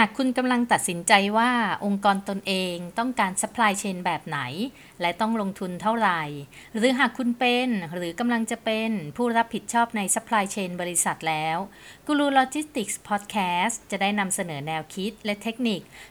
หากคุณกำลังตัดสินใจว่าองค์กรตนเองต้องการ supply chain แบบไหน และต้องลงทุนเท่าไหร่ หรือหากคุณเป็นหรือกำลังจะเป็นผู้รับผิดชอบใน supply chain บริษัทแล้ว Guru Logistics Podcast จะได้นำเสนอแนวคิดและเทคนิค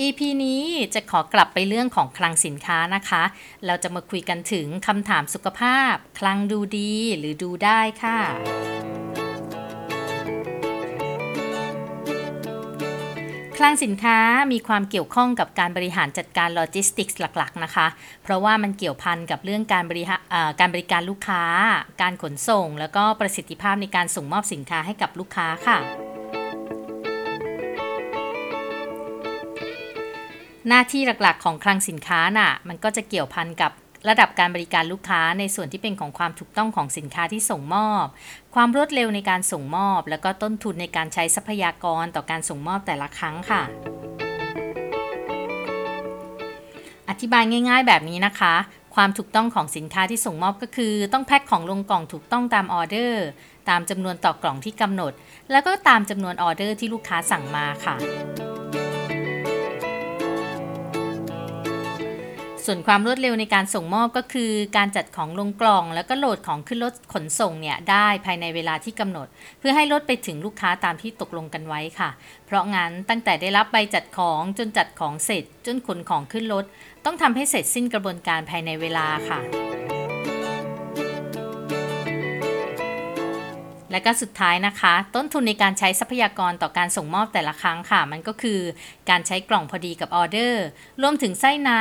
EP นี้จะขอกลับไปเรื่องของคลังสินค้านะคะ เราจะมาคุยกันถึงคำถามสุขภาพ คลังดูดีหรือดูได้ค่ะ คลังสินค้ามีความเกี่ยวข้องกับการบริหารจัดการโลจิสติกส์หลักๆนะคะ เพราะว่ามันเกี่ยวพันกับเรื่องการบริหารการบริการลูกค้า การขนส่ง แล้วก็ประสิทธิภาพในการส่งมอบสินค้าให้กับลูกค้าค่ะ หน้าที่หลักๆ ของคลังสินค้าน่ะ มันก็จะเกี่ยวพันกับระดับการบริการลูกค้าในส่วนที่เป็นของความถูกต้องของสินค้าที่ส่งมอบ ความรวดเร็วในการส่งมอบ แล้วก็ต้นทุนในการใช้ทรัพยากรต่อการส่งมอบแต่ละครั้งค่ะ อธิบายง่าย ๆ แบบนี้นะคะ ความถูกต้องของสินค้าที่ส่งมอบก็คือ ต้องแพ็คของลงกล่องถูกต้องตามออเดอร์ ตามจำนวนต่อกล่องที่กำหนด แล้วก็ตามจำนวนออเดอร์ที่ลูกค้าสั่งมาค่ะ ส่วนความรวดเร็วในการส่งมอบก็คือ การจัดของลงกล่อง แล้วก็โหลดของขึ้นรถขนส่งเนี่ยได้ภายในเวลาที่กำหนด เพื่อให้รถไปถึงลูกค้าตามที่ตกลงกันไว้ค่ะ เพราะงั้นตั้งแต่ได้รับใบจัดของจนจัดของเสร็จ จนขนของขึ้นรถต้องทำให้เสร็จสิ้นกระบวนการภายในเวลาค่ะและก็สุดท้ายนะคะ ต้นทุนในการใช้ทรัพยากรต่อการส่งมอบแต่ละครั้งค่ะ มันก็คือการใช้กล่องพอดีกับออเดอร์ รวมถึงไส้ใน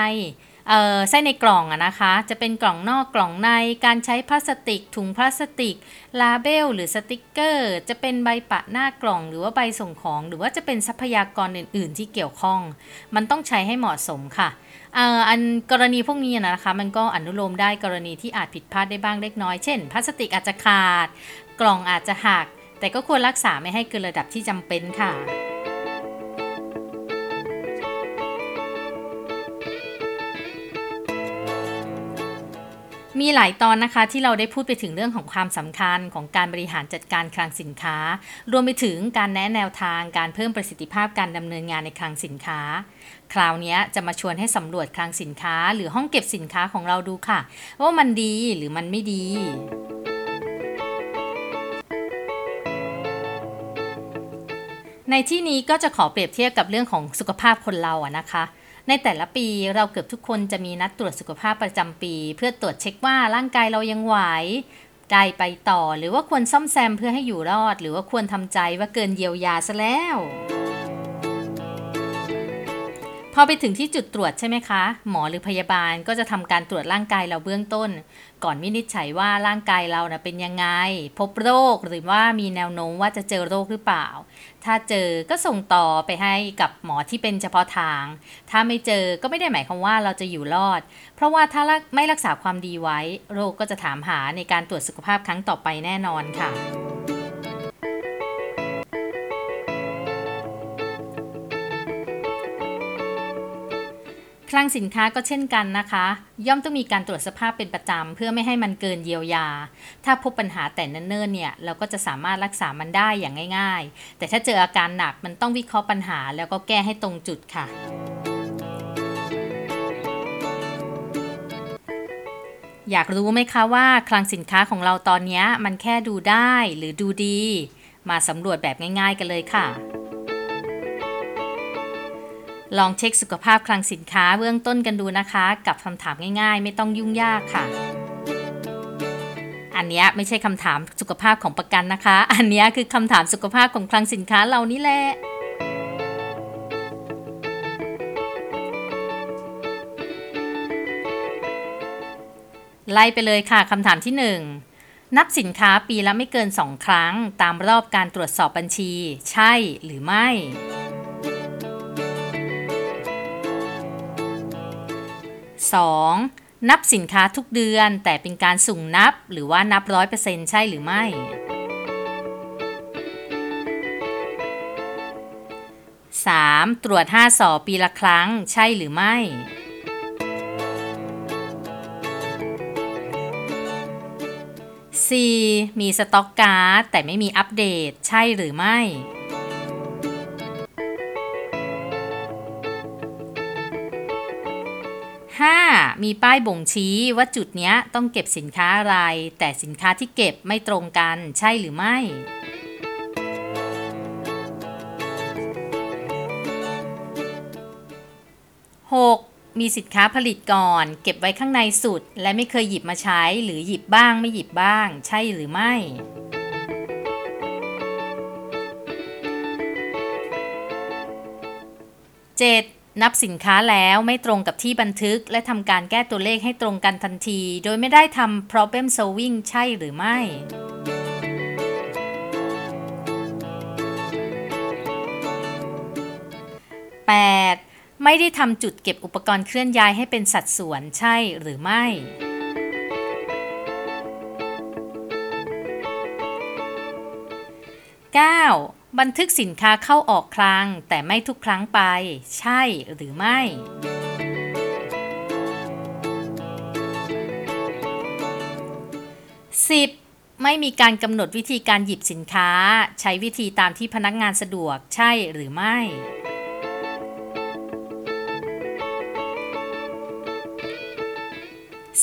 ไส้ในกล่องอะนะคะ จะเป็นกล่องนอกกล่องในการใช้พลาสติก ถุงพลาสติก label หรือสติกเกอร์ จะเป็นใบปะหน้ากล่อง หรือว่าใบส่งของ หรือว่าจะเป็นทรัพยากรอื่น ๆ ที่เกี่ยวข้อง มันต้องใช้ให้เหมาะสมค่ะอันกรณีพวกนี้นะคะมันก็อนุโลมได้กรณีที่อาจผิดพลาดได้บ้างเล็กน้อย เช่นพลาสติกอาจจะขาด กล่องอาจจะหัก แต่ก็ควรรักษาไม่ให้เกินระดับที่จำเป็นค่ะ มีหลายตอนนะคะที่เราได้พูดไปถึงเรื่องของความสำคัญของการบริหารจัดการคลังสินค้า รวมไปถึงการแนะแนวทางการเพิ่มประสิทธิภาพการดำเนินงานในคลังสินค้า คราวนี้จะมาชวนให้สำรวจคลังสินค้า หรือห้องเก็บสินค้าของเราดูค่ะ ว่ามันดีหรือมันไม่ดีในที่นี้ก็จะขอเปรียบเทียบกับเรื่องของสุขภาพคนเราอะนะคะ ในแต่ละปีเราเกือบทุกคนจะมีนัดตรวจสุขภาพประจำปี เพื่อตรวจเช็คว่าร่างกายเรายังไหวได้ไปต่อหรือว่าควรซ่อมแซมเพื่อให้อยู่รอด หรือว่าควรทำใจว่าเกินเยียวยาซะแล้ว พอไปถึงที่จุดตรวจใช่ไหมคะ หมอหรือพยาบาลก็จะทำการตรวจร่างกายเราเบื้องต้น ก่อนวินิจฉัยว่าร่างกายเรานะเป็นยังไง พบโรคหรือว่ามีแนวโน้มว่าจะเจอโรคหรือเปล่า ถ้าเจอก็ส่งต่อไปให้กับหมอที่เป็นเฉพาะทาง ถ้าไม่เจอก็ไม่ได้หมายความว่าเราจะอยู่รอด เพราะว่าถ้าไม่รักษาความดีไว้ โรคก็จะถามหาในการตรวจสุขภาพครั้งต่อไปแน่นอนค่ะ ลังสินค้าก็เช่นกันนะคะ ย่อมต้องมีการตรวจสภาพเป็นประจำเพื่อไม่ให้มันเกินเยียวยา ถ้าพบปัญหาแต่เนิ่นๆเนี่ยเราก็จะสามารถรักษามันได้อย่างง่ายๆ แต่ถ้าเจออาการหนักมันต้องวิเคราะห์ปัญหาแล้วก็แก้ให้ตรงจุดค่ะอยากรู้ไหมคะว่าคลังสินค้าของเราตอนนี้มันแค่ดูได้หรือดูดี มาสำรวจแบบง่ายๆกันเลยค่ะ ลองเช็คสุขภาพคลังสินค้าเบื้องต้นกันดูนะคะ กับคำถามง่ายๆ ไม่ต้องยุ่งยากค่ะ อันนี้ไม่ใช่คำถามสุขภาพของประกันนะคะ อันนี้คือคำถามสุขภาพของคลังสินค้าเรานี่แหละไล่ไปเลยค่ะคำถามที่ 1 นับสินค้าปีละไม่เกิน 2 ครั้ง ตามรอบการตรวจสอบบัญชี ใช่หรือไม่ 2. นับสินค้าทุกเดือน แต่เป็นการสุ่มนับ หรือว่านับ 100%ใช่หรือไม่ 3. ตรวจ 5 สอปีละครั้ง ใช่หรือไม่ 4. มีสต็อกการ์ดแต่ไม่มีอัปเดต ใช่หรือไม่ มีป้ายบ่งชี้ว่าจุดนี้ต้องเก็บสินค้าอะไร แต่สินค้าที่เก็บไม่ตรงกันใช่หรือไม่ 6. มีสินค้าผลิตก่อน เก็บไว้ข้างในสุด และไม่เคยหยิบมาใช้หรือหยิบบ้างไม่หยิบบ้าง ใช่หรือไม่ 7. นับสินค้าแล้วไม่ตรงกับที่บันทึก และทำการแก้ตัวเลขให้ตรงกันทันที โดยไม่ได้ทำ problem solving ใช่หรือไม่ 8. ไม่ได้ทำจุดเก็บอุปกรณ์เคลื่อนย้ายให้เป็นสัดส่วนใช่หรือไม่ 9. บันทึกสินค้าเข้าออกคลัง แต่ไม่ทุกครั้งไป ใช่หรือไม่ 10. ไม่มีการกำหนดวิธีการหยิบสินค้า ใช้วิธีตามที่พนักงานสะดวก ใช่หรือไม่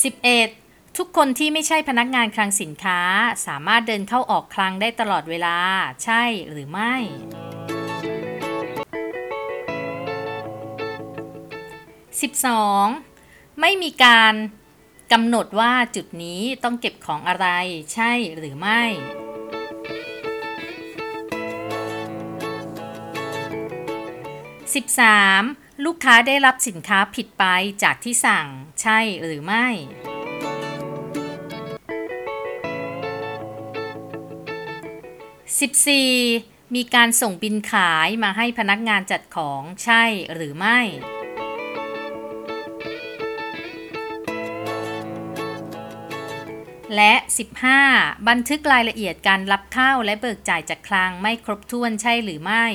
11. ทุกคนที่ไม่ใช่พนักงานคลังสินค้า สามารถเดินเข้าออกคลังได้ตลอดเวลา ใช่หรือไม่ 12. ไม่มีการกำหนดว่าจุดนี้ต้องเก็บของอะไร ใช่หรือไม่ 13. ลูกค้าได้รับสินค้าผิดไปจากที่สั่ง ใช่หรือไม่ 14. มีการส่งบินขายมาให้พนักงานจัดของใช่หรือไม่ และ 15. บันทึกรายละเอียดการรับเข้าและเบิกจ่ายจากคลังไม่ครบถ้วนใช่หรือไม่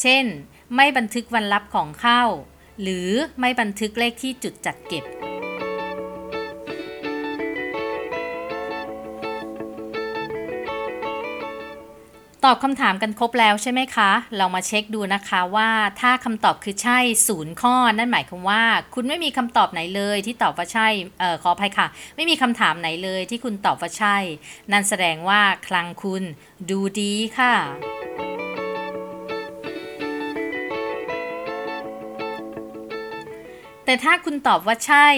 เช่น ไม่บันทึกวันรับของเข้า หรือไม่บันทึกเลขที่จุดจัดเก็บ ตอบคำถามกันครบแล้วใช่ไหมคะ เรามาเช็คดูนะคะว่าถ้าคำตอบคือใช่ศูนย์ข้อ นั่นหมายความว่า คุณไม่มีคำตอบไหนเลยที่ตอบว่าใช่เออขออภัยค่ะ ไม่มีคำถามไหนเลยที่คุณตอบว่าใช่ นั่นแสดงว่าคลังคุณดูดีค่ะแต่ถ้าคุณตอบว่าใช่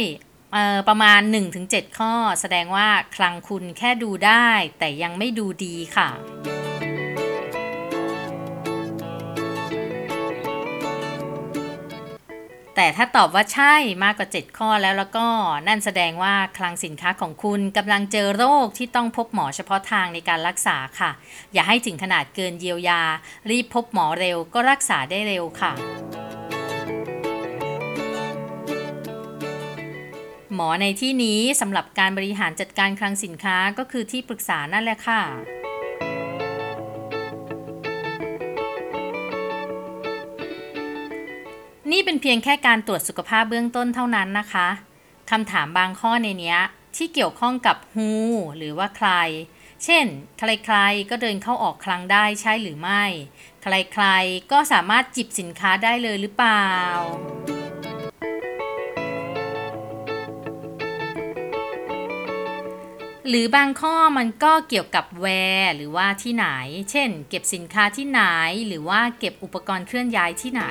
ประมาณ 1-7 ข้อ แสดงว่าคลังคุณแค่ดูได้ แต่ยังไม่ดูดีค่ะ แต่ถ้าตอบว่าใช่มากกว่า 7 ข้อแล้วแล้วก็นั่นแสดงว่าคลังสินค้าของคุณกำลังเจอโรคที่ต้องพบหมอเฉพาะทางในการรักษาค่ะ อย่าให้ถึงขนาดเกินเยียวยา รีบพบหมอเร็วก็รักษาได้เร็วค่ะหมอในที่นี้สำหรับการบริหารจัดการคลังสินค้าก็คือที่ปรึกษานั่นแหละค่ะ นี่เป็นเพียงแค่การตรวจสุขภาพเบื้องต้นเท่านั้นนะคะคำถามบางข้อในเนี้ยที่เกี่ยวข้องกับ who หรือว่าใคร เช่น ใครๆ ก็เดินเข้าออกคลังได้ใช่หรือไม่ ใครๆ ก็สามารถจิบสินค้าได้เลยหรือเปล่า หรือบางข้อมันก็เกี่ยวกับ where หรือว่าที่ไหน เช่น เก็บสินค้าที่ไหน หรือว่าเก็บอุปกรณ์เคลื่อนย้ายที่ไหน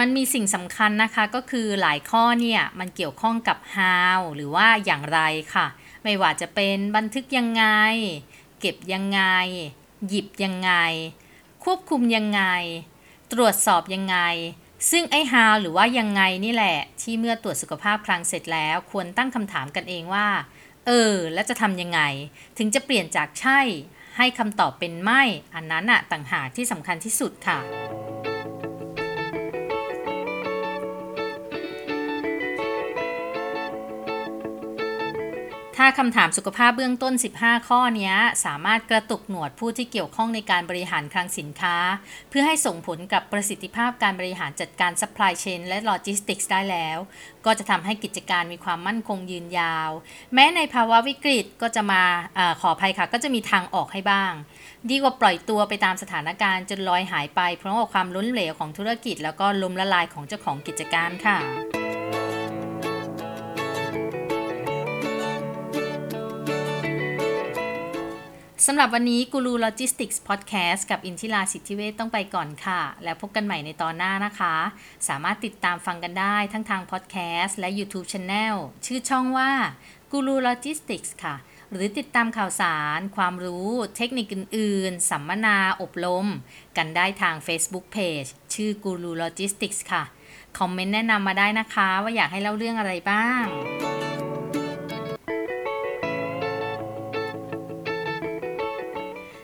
มันมีสิ่งสำคัญนะคะก็คือหลายข้อเนี่ยมันเกี่ยวข้องกับ how หรือว่าอย่างไรค่ะ ไม่ว่าจะเป็นบันทึกยังไง เก็บยังไง หยิบยังไง ควบคุมยังไง ตรวจสอบยังไง ซึ่งไอ้ how หรือว่ายังไงนี่แหละ ที่เมื่อตรวจสุขภาพคลังเสร็จแล้ว ควรตั้งคำถามกันเองว่า เออ แล้วจะทำยังไง ถึงจะเปลี่ยนจากใช่ ให้คำตอบเป็นไม่ อันนั้นอะต่างหากที่สำคัญที่สุดค่ะ ถ้าคำถามสุขภาพเบื้องต้น 15 ข้อนี้สามารถกระตุกหนวดผู้ที่เกี่ยวข้องในการบริหารคลังสินค้า เพื่อให้ส่งผลกับประสิทธิภาพการบริหารจัดการ supply chain และ logistics ได้แล้ว ก็จะทำให้กิจการมีความมั่นคงยืนยาว แม้ในภาวะวิกฤตก็จะมาอขออภัยค่ะ ก็จะมีทางออกให้บ้าง ดีกว่าปล่อยตัวไปตามสถานการณ์จนลอยหายไป เพราะว่าความล้มเหลวของธุรกิจ แล้วก็ล้มละลายของเจ้าของกิจการค่ะ สำหรับวันนี้กูรูโลจิสติกส์พอดแคสต์กับอินทิราสิทธิเวชต้องไปก่อนค่ะ แล้วพบกันใหม่ในตอนหน้านะคะ สามารถติดตามฟังกันได้ทั้งทางพอดแคสต์และ YouTube Channel ชื่อช่องว่ากูรูโลจิสติกส์ค่ะ หรือติดตามข่าวสาร ความรู้ เทคนิคอื่น ๆ สัมมนา อบรม กันได้ทาง Facebook Page ชื่อกูรูโลจิสติกส์ค่ะ คอมเมนต์แนะนำมาได้นะคะ ว่าอยากให้เล่าเรื่องอะไรบ้าง